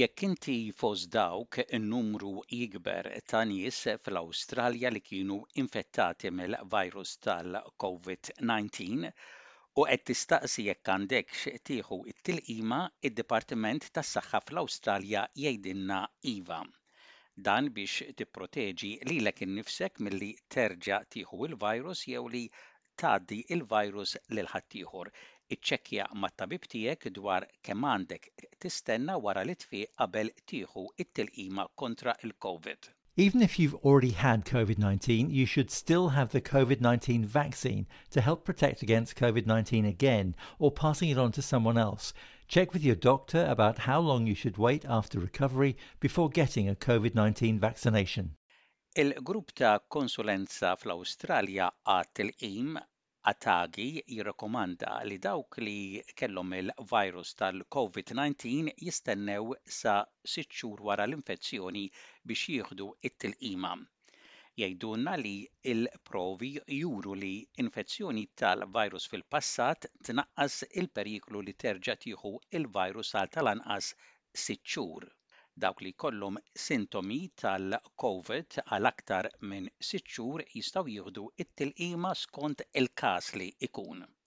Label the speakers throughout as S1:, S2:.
S1: Jekk inti fost dawk, in-numru jikber ta' nies fl-Awstralja li kienu infettati mill-virus tal-COVID-19 u qed tistaqsi jekk għandekx tieħu t-tilqima, id-Dipartiment tas-Saħħa fl-Awstralja jgħidilna iva. Dan biex tipproteġi lilek innifsek milli terġa' tieħu l-virus jew li tgħaddi l-virus lil ħaddieħor. Iċċekkja mat-tabib tiegħek dwar kemm għandek tistenna wara li tfiq qabel tieħu t-tilqima kontra l-Covid.
S2: Even if you've already had Covid 19, you should still have the Covid 19 vaccine to help protect against Covid 19 again or passing it on to someone else. Check with your doctor about how long you should wait after recovery before getting a Covid 19 vaccination.
S1: Il-grupp ta' konsulenza fl-Awstralja għat-tilqim, ATAGI, jirrakkomanda li dawk li kellhom il-virus tal-Covid 19 jistennew sa sitt xhur wara l-infezzjoni biex jieħdu t-tilqima. jgħidulna li l-provi juru li infezzjoni tal-virus fil-passat tnaqqas il-periklu li terġa' tieħu l-virus għal tal-anqas sitt xhur. Dawk li jkollhom sintomi tal-COVID għal aktar minn sitt xhur jistgħu jieħdu t-tilqima skont il-każ li jkun.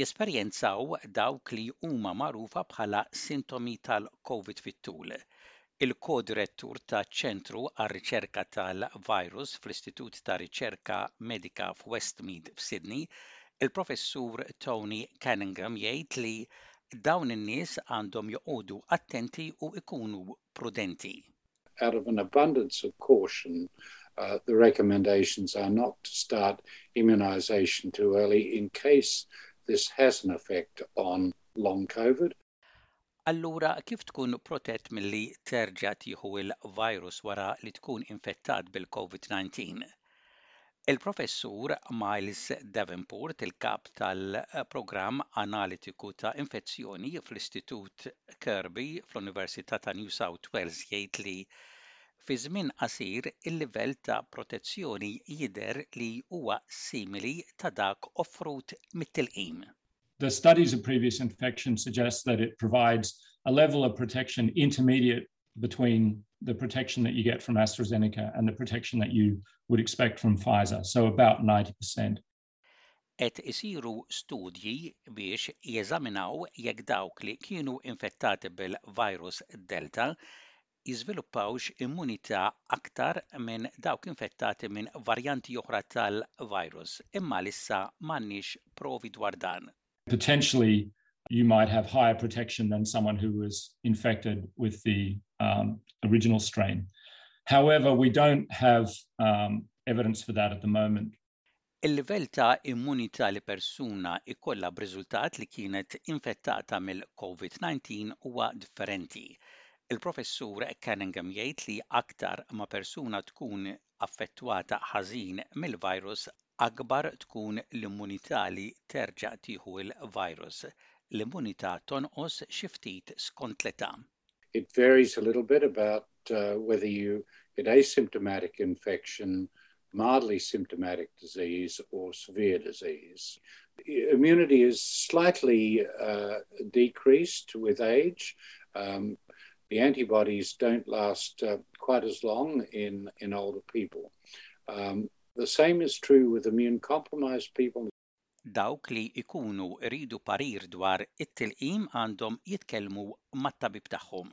S1: jesperjenzaw dawk li huma magħrufa bħala sintomi tal-Covid fit-tul. Il-ko-direttur taċ-Ċentru għar-Riċerka tal-Virus fl-Istitut ta' Riċerka Medika f'Westmead f'Sydney, il-Professur Tony Cannangram jgħid li dawn in-nies għandhom joqogħdu attenti u jkunu prudenti.
S3: Out of an abundance of caution, uh, the recommendations are not to start immunization too early in case this has an effect on long COVID.
S1: Allura, kif tkun protett milli terġa' tiħu il-virus wara li tkun infettat bil-COVID-19? Il-Professur Myles Davenport, il-Kap tal-Programm Analitiku ta' Infezzjoni fl-Istitut Kirby fl-Università ta' New South Wales jgħid li fi żmien qasir il-livell ta' protezzjoni jidher li huwa simili ta' dak offrut mit-tilqim.
S4: The studies of previous infection suggest that it provides a level of protection intermediate between the protection that you get from AstraZeneca and the protection that you would expect from Pfizer, so about 90%.
S1: Qed isiru studji biex jeżaminaw jekk dawk li kienu infettati bil-virus Delta jiżviluppawx immunità aktar minn dawk infettati minn varjanti oħra tal-virus, imma għalissa m'għandniex provi dwar dan.
S4: potentially you might have higher protection than someone who was infected with the um, original strain. However, we don't have um, evidence for that at the moment.
S1: Il-livell ta' immunità li persuna ikollha b'riżultat li kienet infettata mill-COVID-19 huwa differenti. Il-professur Cunningham jgħid li aktar ma persuna tkun affettwata ħażin mill-virus akbar tkun l-immunità li terġa' tieħu l-virus. L-immunità tonqos xi ftit skont l-età.
S3: It varies a little bit about whether you had asymptomatic infection, mildly symptomatic disease or severe disease. Immunity is slightly decreased with age. the antibodies don't last uh, quite as long in, in older people. Um, the same is true with immune compromised people.
S1: Dawk li ikunu ridu parir dwar it-tilqim għandhom jitkellmu mat-tabib tagħhom.